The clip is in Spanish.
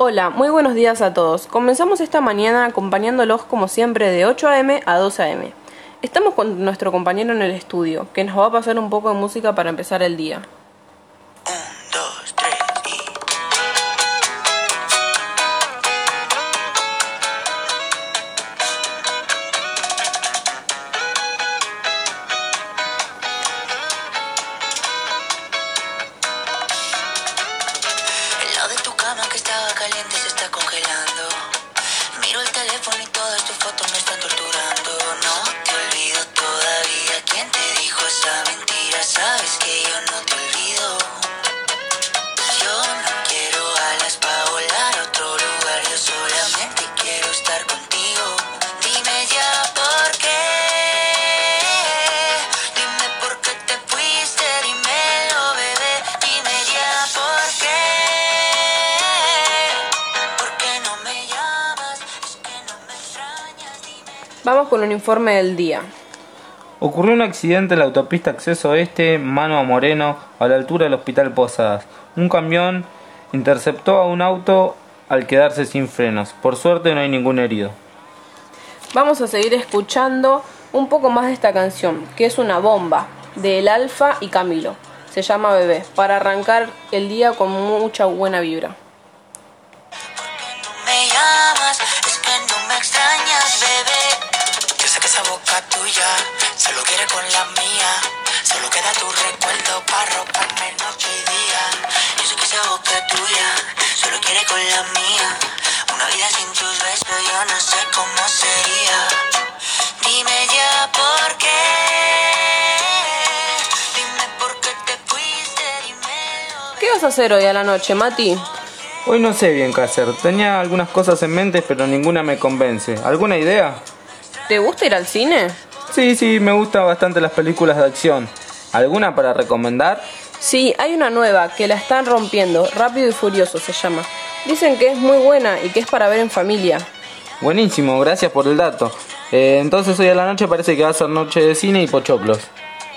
Hola, muy buenos días a todos. Comenzamos esta mañana acompañándolos como siempre de 8 a.m. a 2 a.m. Estamos con nuestro compañero en el estudio, que nos va a pasar un poco de música para empezar el día. Estaba Vamos con un informe del día. Ocurrió un accidente en la autopista Acceso Este, Mano a Moreno, a la altura del Hospital Posadas. Un camión interceptó a un auto al quedarse sin frenos. Por suerte no hay ningún herido. Vamos a seguir escuchando un poco más de esta canción, que es una bomba, de El Alfa y Camilo. Se llama Bebé, para arrancar el día con mucha buena vibra. no me llamas, es que no me extrañas, bebé. Con la mía. Solo queda tu recuerdo para robarme noche y día. Yo sé que esa boca tuya solo quiere con la mía. Una vida sin tus besos yo no sé cómo sería. Dime ya por qué. Dime por qué te fuiste, dímelo. ¿Qué vas a hacer hoy a la noche, Mati? Hoy no sé bien qué hacer. Tenía algunas cosas en mente, pero ninguna me convence. ¿Alguna idea? ¿Te gusta ir al cine? Sí, sí, me gustan bastante las películas de acción. ¿Alguna para recomendar? Sí, hay una nueva que la están rompiendo, Rápido y Furioso se llama. Dicen que es muy buena y que es para ver en familia. Buenísimo, gracias por el dato. Eh, entonces hoy a la noche parece que va a ser noche de cine y pochoclos.